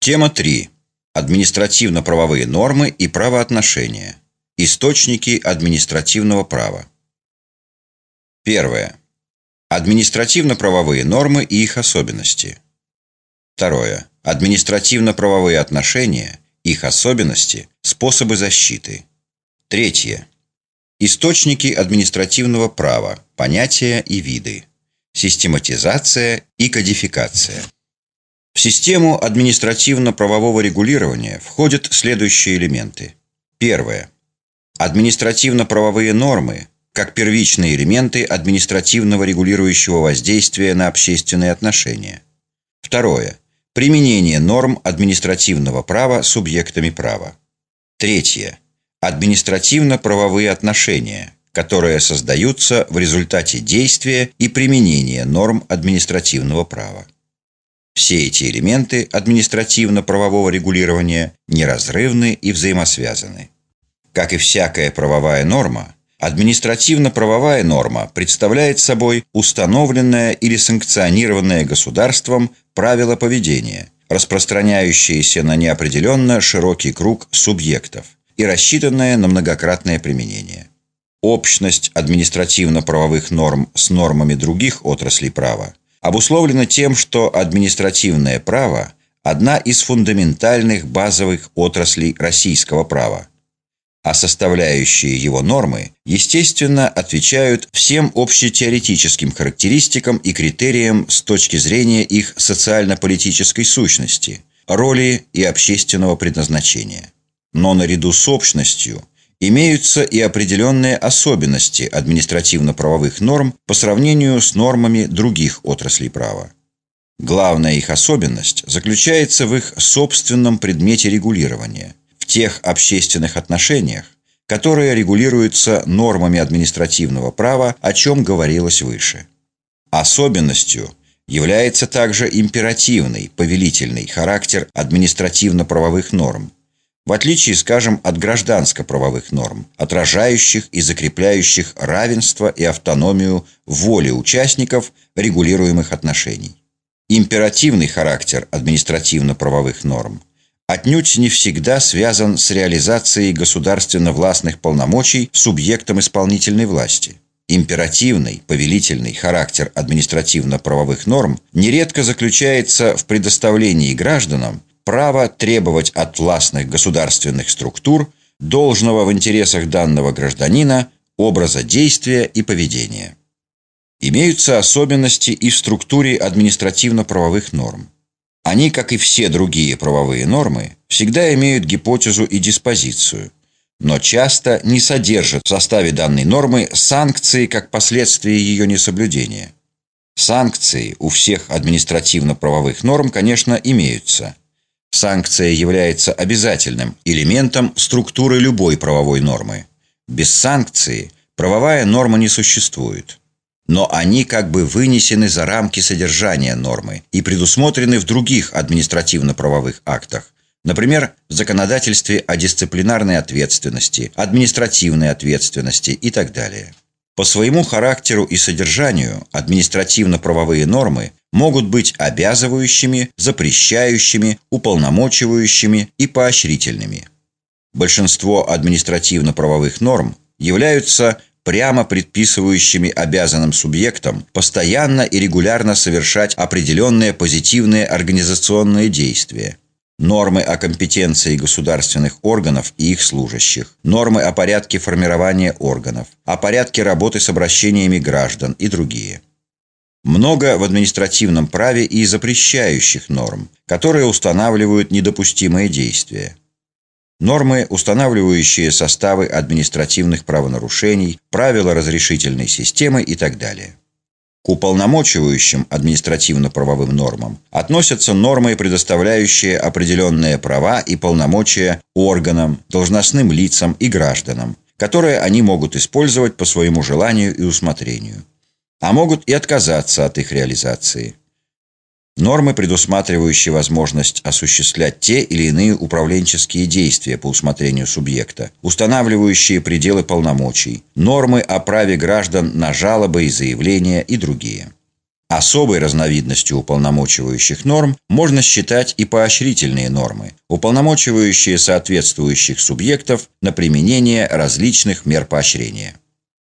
Тема 3. Административно-правовые нормы и правоотношения. Источники административного права. Первое. Административно-правовые нормы и их особенности. Второе. Административно-правовые отношения, их особенности, способы защиты. Третье. Источники административного права, понятия и виды. Систематизация и кодификация. В систему административно-правового регулирования входят следующие элементы. Первое. Административно-правовые нормы как первичные элементы административного регулирующего воздействия на общественные отношения. Второе. Применение норм административного права субъектами права. Третье. Административно-правовые отношения, которые создаются в результате действия и применения норм административного права. Все эти элементы административно-правового регулирования неразрывны и взаимосвязаны. Как и всякая правовая норма, административно-правовая норма представляет собой установленное или санкционированное государством правило поведения, распространяющееся на неопределенно широкий круг субъектов и рассчитанное на многократное применение. Общность административно-правовых норм с нормами других отраслей права обусловлено тем, что административное право – одна из фундаментальных базовых отраслей российского права, а составляющие его нормы, естественно, отвечают всем общетеоретическим характеристикам и критериям с точки зрения их социально-политической сущности, роли и общественного предназначения. Но наряду с общностью – имеются и определенные особенности административно-правовых норм по сравнению с нормами других отраслей права. Главная их особенность заключается в их собственном предмете регулирования, в тех общественных отношениях, которые регулируются нормами административного права, о чем говорилось выше. Особенностью является также императивный, повелительный характер административно-правовых норм, в отличие, скажем, от гражданско-правовых норм, отражающих и закрепляющих равенство и автономию воли участников регулируемых отношений. Императивный характер административно-правовых норм отнюдь не всегда связан с реализацией государственно-властных полномочий субъектом исполнительной власти. Императивный, повелительный характер административно-правовых норм нередко заключается в предоставлении гражданам право требовать от властных государственных структур должного в интересах данного гражданина образа действия и поведения. Имеются особенности и в структуре административно-правовых норм. Они, как и все другие правовые нормы, всегда имеют гипотезу и диспозицию, но часто не содержат в составе данной нормы санкции как последствие ее несоблюдения. Санкции у всех административно-правовых норм, конечно, имеются – Санкция является обязательным элементом структуры любой правовой нормы. Без санкции правовая норма не существует. Но они как бы вынесены за рамки содержания нормы и предусмотрены в других административно-правовых актах, например, в законодательстве о дисциплинарной ответственности, административной ответственности и так далее. По своему характеру и содержанию административно-правовые нормы могут быть обязывающими, запрещающими, уполномочивающими и поощрительными. Большинство административно-правовых норм являются прямо предписывающими обязанным субъектам постоянно и регулярно совершать определенные позитивные организационные действия – нормы о компетенции государственных органов и их служащих, нормы о порядке формирования органов, о порядке работы с обращениями граждан и другие. Много в административном праве и запрещающих норм, которые устанавливают недопустимые действия. Нормы, устанавливающие составы административных правонарушений, правила разрешительной системы и так далее. Уполномочивающим административно-правовым нормам относятся нормы, предоставляющие определенные права и полномочия органам, должностным лицам и гражданам, которые они могут использовать по своему желанию и усмотрению, а могут и отказаться от их реализации – Нормы, предусматривающие возможность осуществлять те или иные управленческие действия по усмотрению субъекта, устанавливающие пределы полномочий, нормы о праве граждан на жалобы и заявления и другие. Особой разновидностью уполномочивающих норм можно считать и поощрительные нормы, уполномочивающие соответствующих субъектов на применение различных мер поощрения.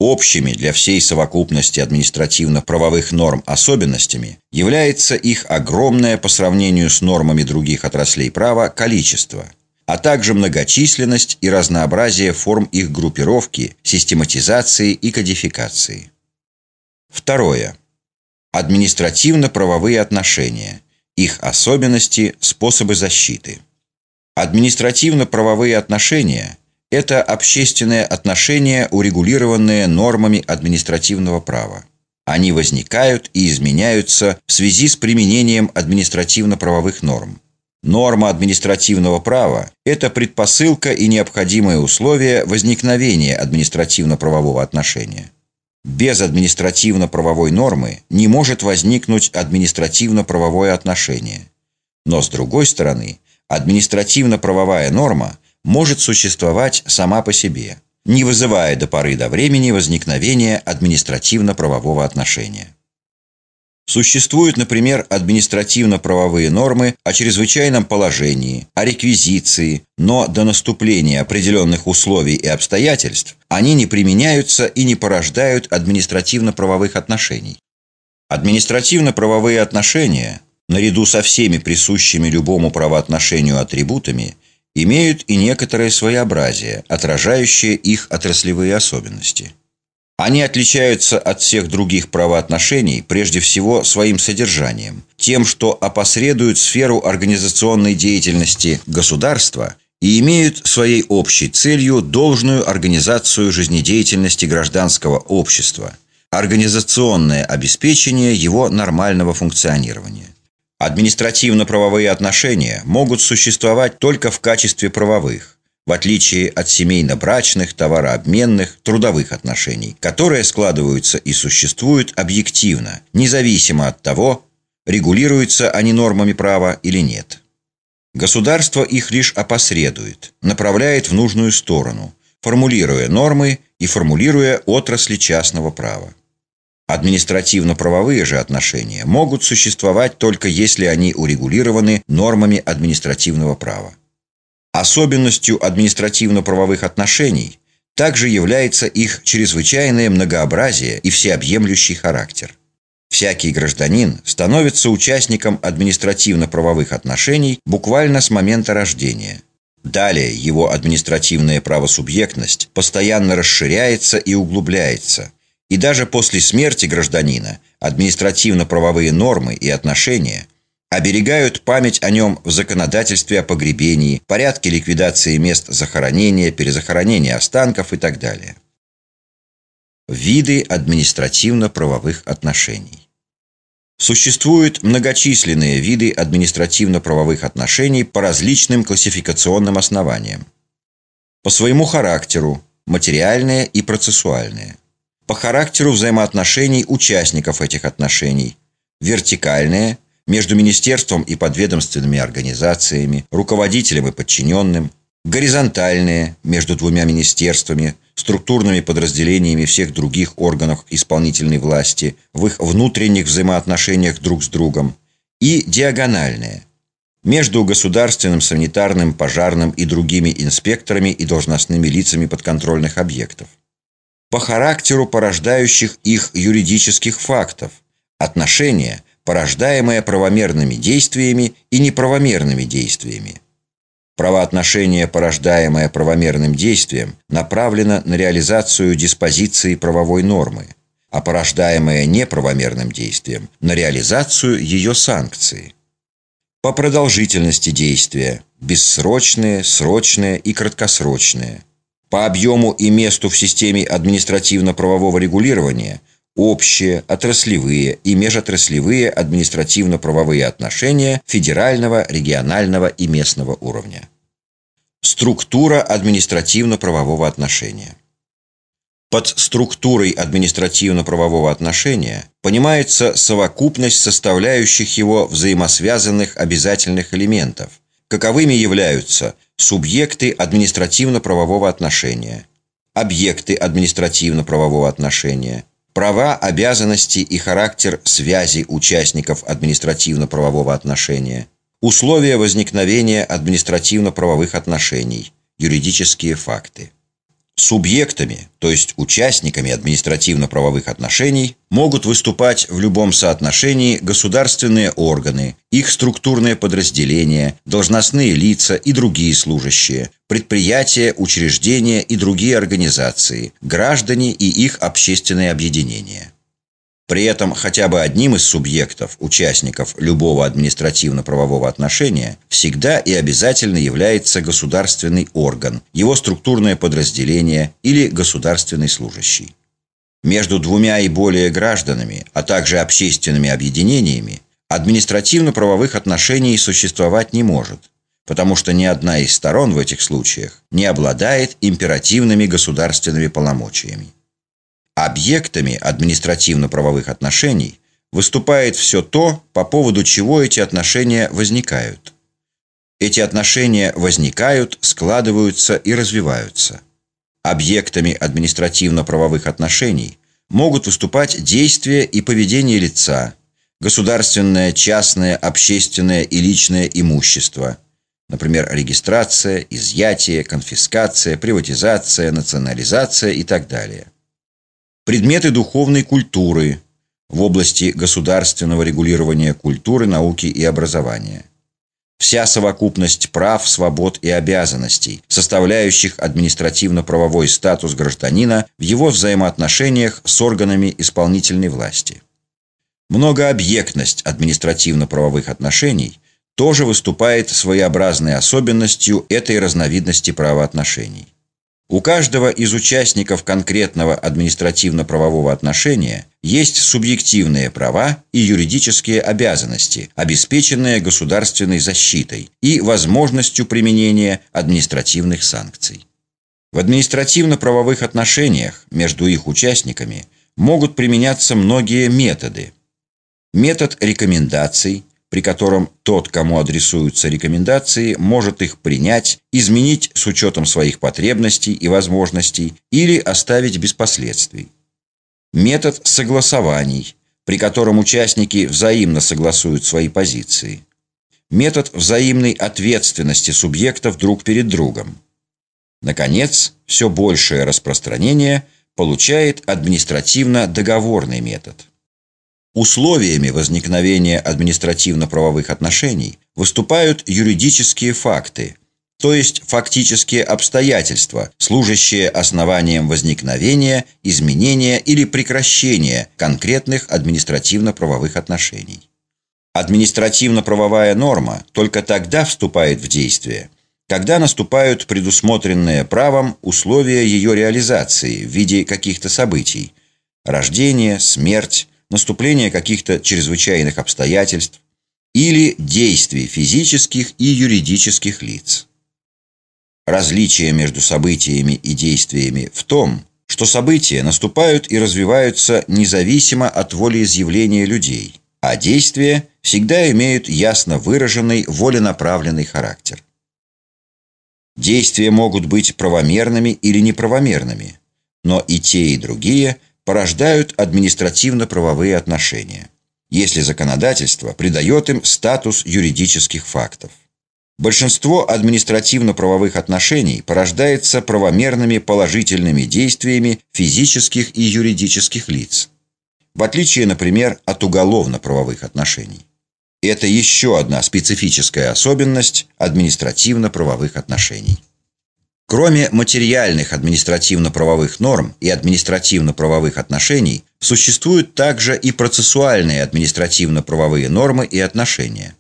Общими для всей совокупности административно-правовых норм особенностями является их огромное по сравнению с нормами других отраслей права количество, а также многочисленность и разнообразие форм их группировки, систематизации и кодификации. Второе. Административно-правовые отношения, их особенности, способы защиты. Административно-правовые отношения – это общественные отношения, урегулированные нормами административного права. Они возникают и изменяются в связи с применением административно-правовых норм. Норма административного права – это предпосылка и необходимое условие возникновения административно-правового отношения. Без административно-правовой нормы не может возникнуть административно-правовое отношение. Но с другой стороны, административно-правовая норма может существовать сама по себе, не вызывая до поры до времени возникновения административно-правового отношения. Существуют, например, административно-правовые нормы о чрезвычайном положении, о реквизиции, но до наступления определенных условий и обстоятельств они не применяются и не порождают административно-правовых отношений. Административно-правовые отношения, наряду со всеми присущими любому правоотношению атрибутами, имеют и некоторое своеобразие, отражающее их отраслевые особенности – они отличаются от всех других правоотношений прежде всего своим содержанием, тем, что опосредуют сферу организационной деятельности государства и имеют своей общей целью должную организацию жизнедеятельности гражданского общества, организационное обеспечение его нормального функционирования. Административно-правовые отношения могут существовать только в качестве правовых, в отличие от семейно-брачных, товарообменных, трудовых отношений, которые складываются и существуют объективно, независимо от того, регулируются они нормами права или нет. Государство их лишь опосредует, направляет в нужную сторону, формулируя нормы и формулируя отрасли частного права. Административно-правовые же отношения могут существовать только если они урегулированы нормами административного права. Особенностью административно-правовых отношений также является их чрезвычайное многообразие и всеобъемлющий характер. Всякий гражданин становится участником административно-правовых отношений буквально с момента рождения. Далее его административная правосубъектность постоянно расширяется и углубляется, и даже после смерти гражданина административно-правовые нормы и отношения оберегают память о нем в законодательстве о погребении, порядке ликвидации мест захоронения, перезахоронения останков и так далее. Виды административно-правовых отношений. Существуют многочисленные виды административно-правовых отношений по различным классификационным основаниям. По своему характеру – материальные и процессуальные. По характеру взаимоотношений участников этих отношений – вертикальные – между министерством и подведомственными организациями, руководителем и подчиненным, горизонтальные между двумя министерствами, структурными подразделениями всех других органов исполнительной власти в их внутренних взаимоотношениях друг с другом, и диагональные между государственным, санитарным, пожарным и другими инспекторами и должностными лицами подконтрольных объектов. По характеру порождающих их юридических фактов, отношения – порождаемое правомерными действиями и неправомерными действиями. Правоотношение, порождаемое правомерным действием, направлено на реализацию диспозиции правовой нормы, а порождаемое неправомерным действием – на реализацию ее санкции. По продолжительности действия – бессрочные, срочные и краткосрочные. По объему и месту в системе административно-правового регулирования – общие, отраслевые и межотраслевые административно-правовые отношения федерального, регионального и местного уровня. Структура административно-правового отношения. Под структурой административно-правового отношения понимается совокупность составляющих его взаимосвязанных обязательных элементов, каковыми являются субъекты административно-правового отношения, объекты административно-правового отношения – права, обязанности и характер связи участников административно-правового отношения, условия возникновения административно-правовых отношений, юридические факты. Субъектами, то есть участниками административно-правовых отношений, могут выступать в любом соотношении государственные органы, их структурные подразделения, должностные лица и другие служащие, предприятия, учреждения и другие организации, граждане и их общественные объединения. При этом хотя бы одним из субъектов, участников любого административно-правового отношения, всегда и обязательно является государственный орган, его структурное подразделение или государственный служащий. Между двумя и более гражданами, а также общественными объединениями, административно-правовых отношений существовать не может, потому что ни одна из сторон в этих случаях не обладает императивными государственными полномочиями. Объектами административно-правовых отношений выступает все то, по поводу чего эти отношения возникают. Эти отношения возникают, складываются и развиваются. Объектами административно-правовых отношений могут выступать действия и поведение лица, государственное, частное, общественное и личное имущество, например, регистрация, изъятие, конфискация, приватизация, национализация и так далее предметы духовной культуры в области государственного регулирования культуры, науки и образования. Вся совокупность прав, свобод и обязанностей, составляющих административно-правовой статус гражданина в его взаимоотношениях с органами исполнительной власти. Многообъектность административно-правовых отношений тоже выступает своеобразной особенностью этой разновидности правоотношений. У каждого из участников конкретного административно-правового отношения есть субъективные права и юридические обязанности, обеспеченные государственной защитой и возможностью применения административных санкций. В административно-правовых отношениях между их участниками могут применяться многие методы. Метод рекомендаций, при котором тот, кому адресуются рекомендации, может их принять, изменить с учетом своих потребностей и возможностей или оставить без последствий. Метод согласований, при котором участники взаимно согласуют свои позиции. Метод взаимной ответственности субъектов друг перед другом. Наконец, все большее распространение получает административно-договорный метод – Условиями возникновения административно-правовых отношений выступают юридические факты, то есть фактические обстоятельства, служащие основанием возникновения, изменения или прекращения конкретных административно-правовых отношений. Административно-правовая норма только тогда вступает в действие, когда наступают предусмотренные правом условия ее реализации в виде каких-то событий – рождение, смерть, наступление каких-то чрезвычайных обстоятельств или действий физических и юридических лиц. Различие между событиями и действиями в том, что события наступают и развиваются независимо от волеизъявления людей, а действия всегда имеют ясно выраженный воленаправленный характер. Действия могут быть правомерными или неправомерными, но и те, и другие – порождают административно-правовые отношения, если законодательство придает им статус юридических фактов. Большинство административно-правовых отношений порождается правомерными положительными действиями физических и юридических лиц, в отличие, например, от уголовно-правовых отношений. Это еще одна специфическая особенность административно-правовых отношений. Кроме материальных административно-правовых норм и административно-правовых отношений, существуют также и процессуальные административно-правовые нормы и отношения.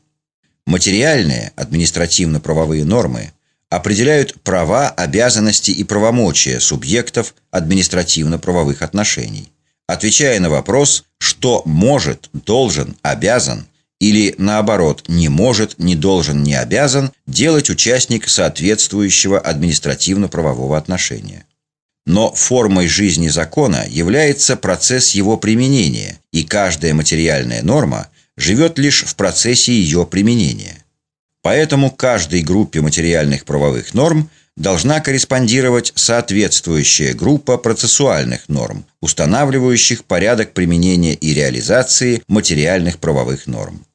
Материальные административно-правовые нормы определяют права, обязанности и правомочия субъектов административно-правовых отношений, отвечая на вопрос, что может, должен, обязан или, наоборот, не может, не должен, не обязан делать участник соответствующего административно-правового отношения. Но формой жизни закона является процесс его применения, и каждая материальная норма живет лишь в процессе ее применения. Поэтому каждой группе материальных правовых норм должна корреспондировать соответствующая группа процессуальных норм, устанавливающих порядок применения и реализации материальных правовых норм.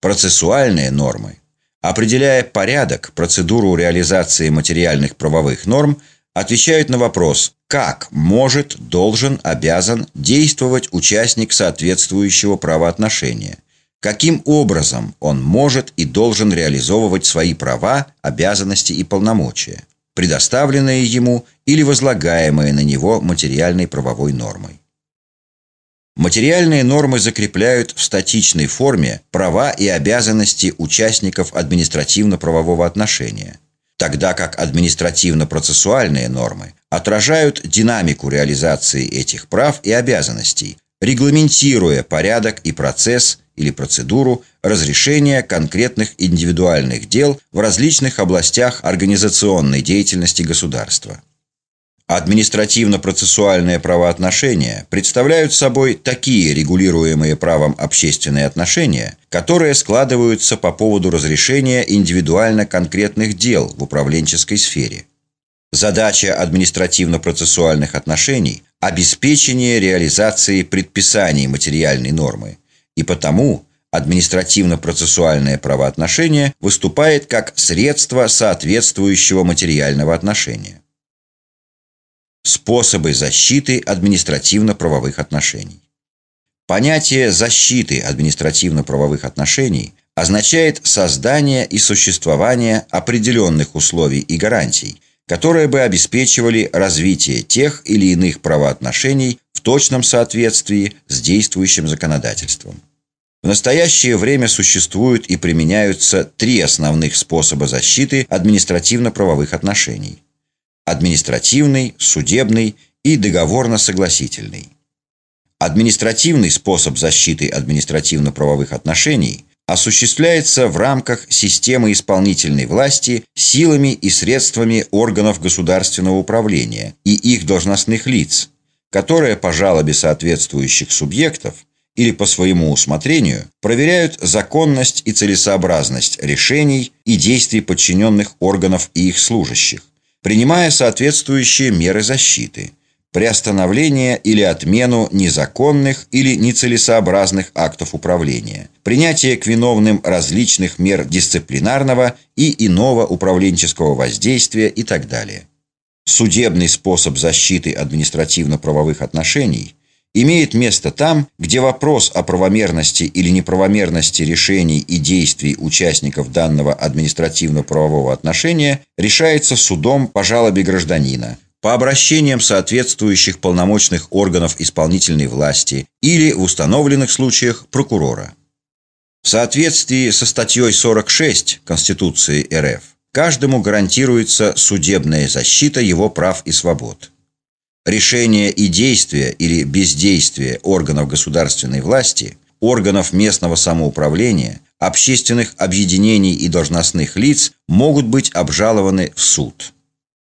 Процессуальные нормы, определяя порядок, процедуру реализации материальных правовых норм, отвечают на вопрос, как может, должен, обязан действовать участник соответствующего правоотношения – каким образом он может и должен реализовывать свои права, обязанности и полномочия, предоставленные ему или возлагаемые на него материальной правовой нормой. Материальные нормы закрепляют в статичной форме права и обязанности участников административно-правового отношения, тогда как административно-процессуальные нормы отражают динамику реализации этих прав и обязанностей, регламентируя порядок и процесс или процедуру разрешения конкретных индивидуальных дел в различных областях организационной деятельности государства. Административно-процессуальные правоотношения представляют собой такие регулируемые правом общественные отношения, которые складываются по поводу разрешения индивидуально конкретных дел в управленческой сфере. Задача административно-процессуальных отношений – обеспечение реализации предписаний материальной нормы – и потому административно-процессуальное правоотношение выступает как средство соответствующего материального отношения. Способы защиты административно-правовых отношений. Понятие защиты административно-правовых отношений означает создание и существование определенных условий и гарантий, которые бы обеспечивали развитие тех или иных правоотношений в точном соответствии с действующим законодательством. В настоящее время существуют и применяются три основных способа защиты административно-правовых отношений. Административный, судебный и договорно-согласительный. Административный способ защиты административно-правовых отношений осуществляется в рамках системы исполнительной власти силами и средствами органов государственного управления и их должностных лиц, которые по жалобе соответствующих субъектов или по своему усмотрению проверяют законность и целесообразность решений и действий подчиненных органов и их служащих, принимая соответствующие меры защиты, приостановление или отмену незаконных или нецелесообразных актов управления, принятие к виновным различных мер дисциплинарного и иного управленческого воздействия и так далее. Судебный способ защиты административно-правовых отношений – имеет место там, где вопрос о правомерности или неправомерности решений и действий участников данного административно-правового отношения решается судом по жалобе гражданина, по обращениям соответствующих полномочных органов исполнительной власти или в установленных случаях прокурора. В соответствии со статьей 46 Конституции РФ каждому гарантируется судебная защита его прав и свобод – решения и действия или бездействие органов государственной власти, органов местного самоуправления, общественных объединений и должностных лиц могут быть обжалованы в суд.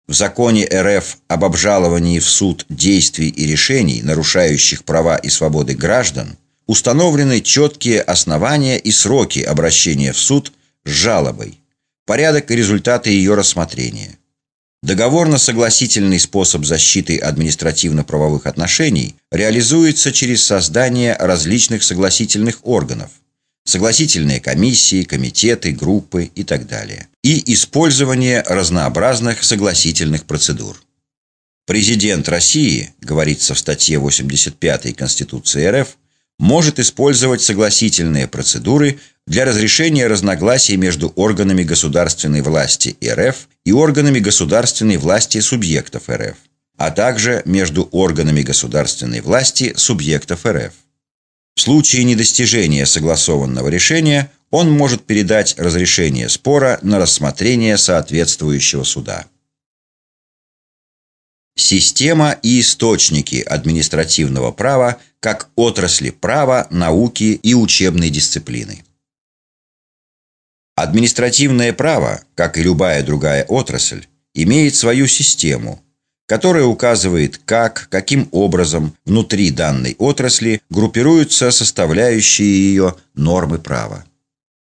В законе РФ об обжаловании в суд действий и решений, нарушающих права и свободы граждан, установлены четкие основания и сроки обращения в суд с жалобой, порядок и результаты ее рассмотрения – Договорно-согласительный способ защиты административно-правовых отношений реализуется через создание различных согласительных органов, согласительные комиссии, комитеты, группы и так далее, и использование разнообразных согласительных процедур. Президент России, говорится в статье 85 Конституции РФ, может использовать согласительные процедуры для разрешения разногласий между органами государственной власти РФ и органами государственной власти субъектов РФ, а также между органами государственной власти субъектов РФ. В случае недостижения согласованного решения он может передать разрешение спора на рассмотрение соответствующего суда. Система и источники административного права как отрасли права, науки и учебной дисциплины. Административное право, как и любая другая отрасль, имеет свою систему, которая указывает, как, каким образом внутри данной отрасли группируются составляющие ее нормы права.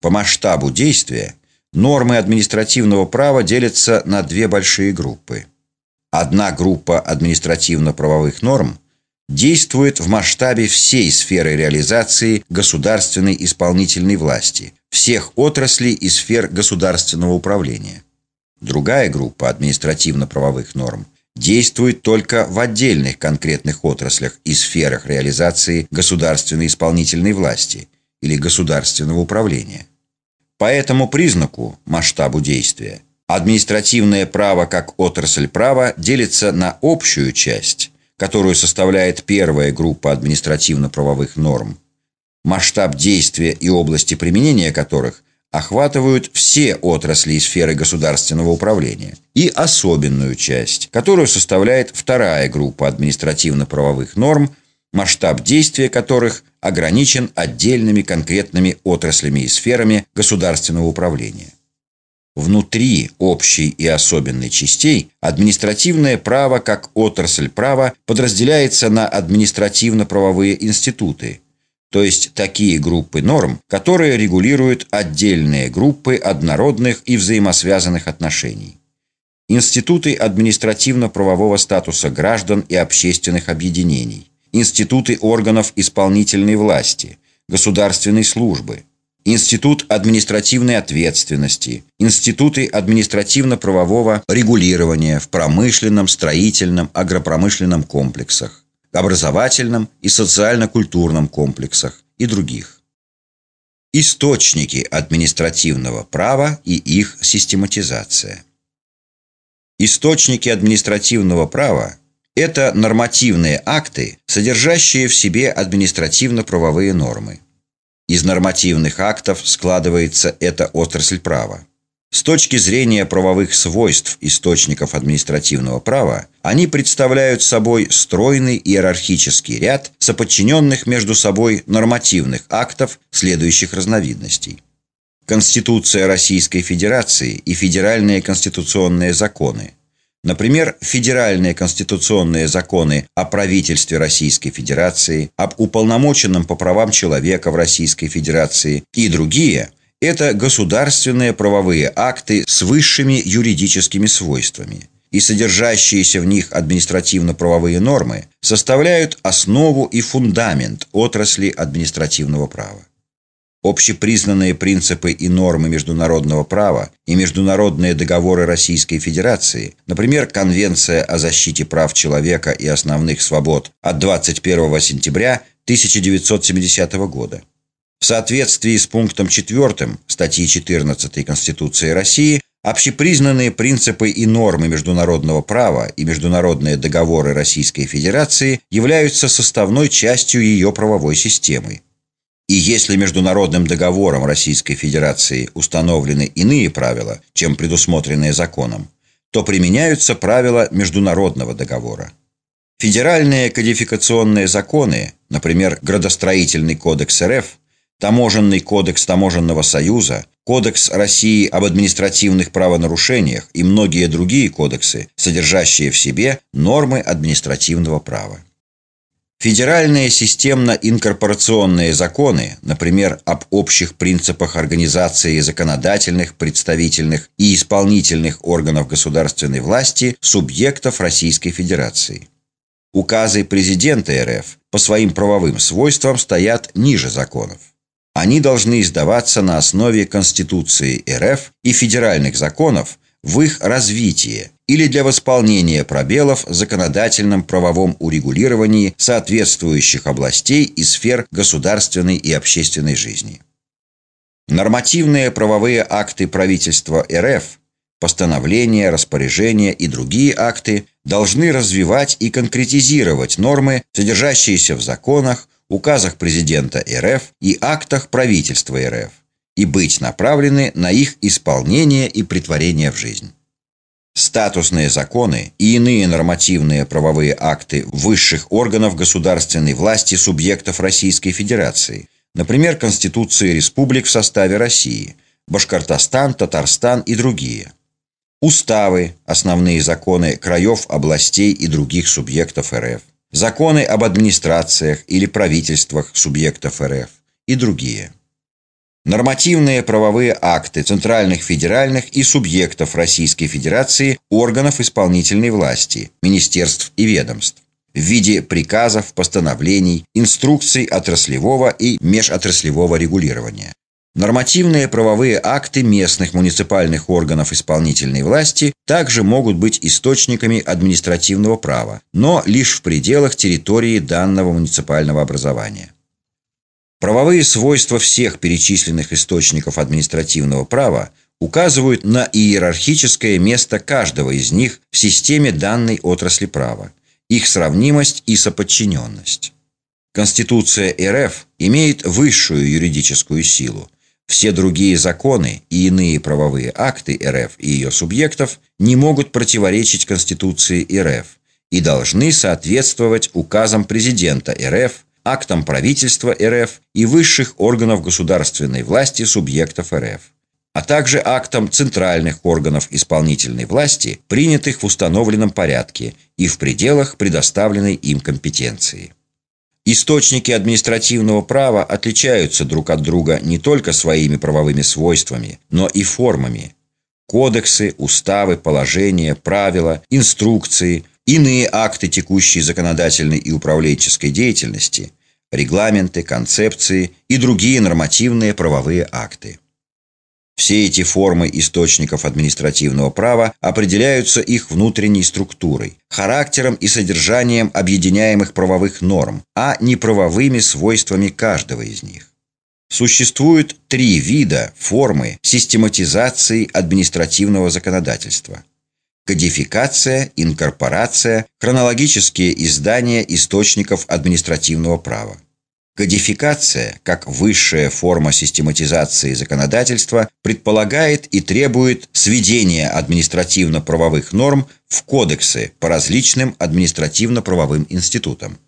По масштабу действия Нормы административного права делятся на две большие группы. Одна группа административно-правовых норм действует в масштабе всей сферы реализации государственной исполнительной власти, всех отраслей и сфер государственного управления. Другая группа административно-правовых норм действует только в отдельных конкретных отраслях и сферах реализации государственной исполнительной власти или государственного управления. По этому признаку, масштабу действия, административное право как отрасль права делится на общую часть, которую составляет первая группа административно-правовых норм, масштаб действия и области применения которых охватывают все отрасли и сферы государственного управления, и особенную часть, которую составляет вторая группа административно-правовых норм, масштаб действия которых ограничен отдельными конкретными отраслями и сферами государственного управления. Внутри общей и особенной частей административное право как отрасль права подразделяется на административно-правовые институты – то есть такие группы норм, которые регулируют отдельные группы однородных и взаимосвязанных отношений. Институты административно-правового статуса граждан и общественных объединений, институты органов исполнительной власти, государственной службы, Институт административной ответственности, институты административно-правового регулирования в промышленном, строительном, агропромышленном комплексах, образовательном и социально-культурном комплексах и других. Источники административного права и их систематизация. Источники административного права – это нормативные акты, содержащие в себе административно-правовые нормы. Из нормативных актов складывается эта отрасль права. С точки зрения правовых свойств источников административного права, они представляют собой стройный иерархический ряд соподчиненных между собой нормативных актов следующих разновидностей. Конституция Российской Федерации и федеральные конституционные законы. Например, федеральные конституционные законы о правительстве Российской Федерации, об уполномоченном по правам человека в Российской Федерации и другие – это государственные правовые акты с высшими юридическими свойствами, и содержащиеся в них административно-правовые нормы составляют основу и фундамент отрасли административного права. Общепризнанные принципы и нормы международного права и международные договоры Российской Федерации, например, Конвенция о защите прав человека и основных свобод от 21 сентября 1970 года – в соответствии с пунктом 4 статьи 14 Конституции России общепризнанные принципы и нормы международного права и международные договоры Российской Федерации являются составной частью ее правовой системы. И если международным договором Российской Федерации установлены иные правила, чем предусмотренные законом, то применяются правила международного договора. Федеральные кодификационные законы, например, Градостроительный кодекс РФ, Таможенный кодекс Таможенного союза, Кодекс России об административных правонарушениях и многие другие кодексы, содержащие в себе нормы административного права. Федеральные системно-инкорпорационные законы, например, об общих принципах организации законодательных, представительных и исполнительных органов государственной власти субъектов Российской Федерации. Указы президента РФ по своим правовым свойствам стоят ниже законов. Они должны издаваться на основе Конституции РФ и федеральных законов в их развитии или для восполнения пробелов в законодательном правовом урегулировании соответствующих областей и сфер государственной и общественной жизни. Нормативные правовые акты правительства РФ, постановления, распоряжения и другие акты должны развивать и конкретизировать нормы, содержащиеся в законах, указах президента РФ и актах правительства РФ и быть направлены на их исполнение и притворение в жизнь. Статусные законы и иные нормативные правовые акты высших органов государственной власти субъектов Российской Федерации, например, Конституции республик в составе России, Башкортостан, Татарстан и другие. Уставы, основные законы краев, областей и других субъектов РФ законы об администрациях или правительствах субъектов РФ и другие. Нормативные правовые акты центральных федеральных и субъектов Российской Федерации органов исполнительной власти, министерств и ведомств в виде приказов, постановлений, инструкций отраслевого и межотраслевого регулирования. Нормативные правовые акты местных муниципальных органов исполнительной власти также могут быть источниками административного права, но лишь в пределах территории данного муниципального образования. Правовые свойства всех перечисленных источников административного права указывают на иерархическое место каждого из них в системе данной отрасли права, их сравнимость и соподчиненность. Конституция РФ имеет высшую юридическую силу, все другие законы и иные правовые акты РФ и ее субъектов не могут противоречить Конституции РФ и должны соответствовать указам президента РФ, актам правительства РФ и высших органов государственной власти субъектов РФ, а также актам центральных органов исполнительной власти, принятых в установленном порядке и в пределах предоставленной им компетенции. Источники административного права отличаются друг от друга не только своими правовыми свойствами, но и формами. Кодексы, уставы, положения, правила, инструкции, иные акты текущей законодательной и управленческой деятельности, регламенты, концепции и другие нормативные правовые акты. Все эти формы источников административного права определяются их внутренней структурой, характером и содержанием объединяемых правовых норм, а не правовыми свойствами каждого из них. Существует три вида формы систематизации административного законодательства. Кодификация, инкорпорация, хронологические издания источников административного права. Кодификация, как высшая форма систематизации законодательства, предполагает и требует сведения административно-правовых норм в кодексы по различным административно-правовым институтам.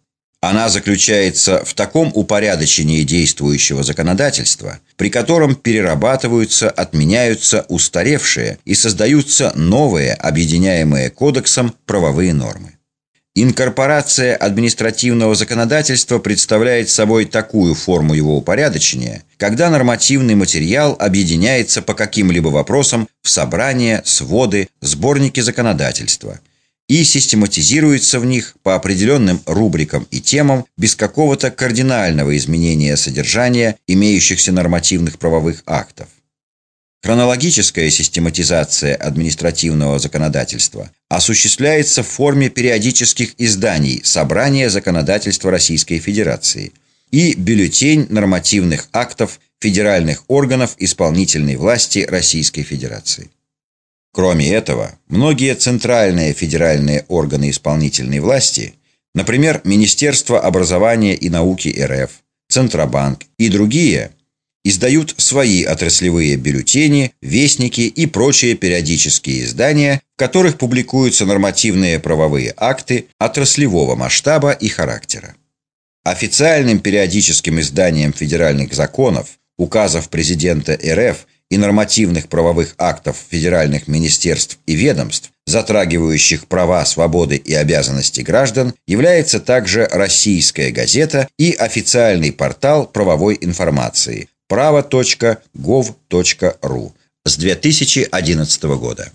Она заключается в таком упорядочении действующего законодательства, при котором перерабатываются, отменяются устаревшие и создаются новые, объединяемые кодексом правовые нормы. Инкорпорация административного законодательства представляет собой такую форму его упорядочения, когда нормативный материал объединяется по каким-либо вопросам в собрания, своды, сборники законодательства и систематизируется в них по определенным рубрикам и темам без какого-то кардинального изменения содержания имеющихся нормативных правовых актов. Хронологическая систематизация административного законодательства осуществляется в форме периодических изданий Собрания законодательства Российской Федерации и бюллетень нормативных актов федеральных органов исполнительной власти Российской Федерации. Кроме этого, многие центральные федеральные органы исполнительной власти, например, Министерство образования и науки РФ, Центробанк и другие – издают свои отраслевые бюллетени, вестники и прочие периодические издания, в которых публикуются нормативные правовые акты отраслевого масштаба и характера. Официальным периодическим изданием федеральных законов, указов президента РФ и нормативных правовых актов федеральных министерств и ведомств, затрагивающих права, свободы и обязанности граждан, является также «Российская газета» и официальный портал правовой информации – право.gov.ru с 2011 года.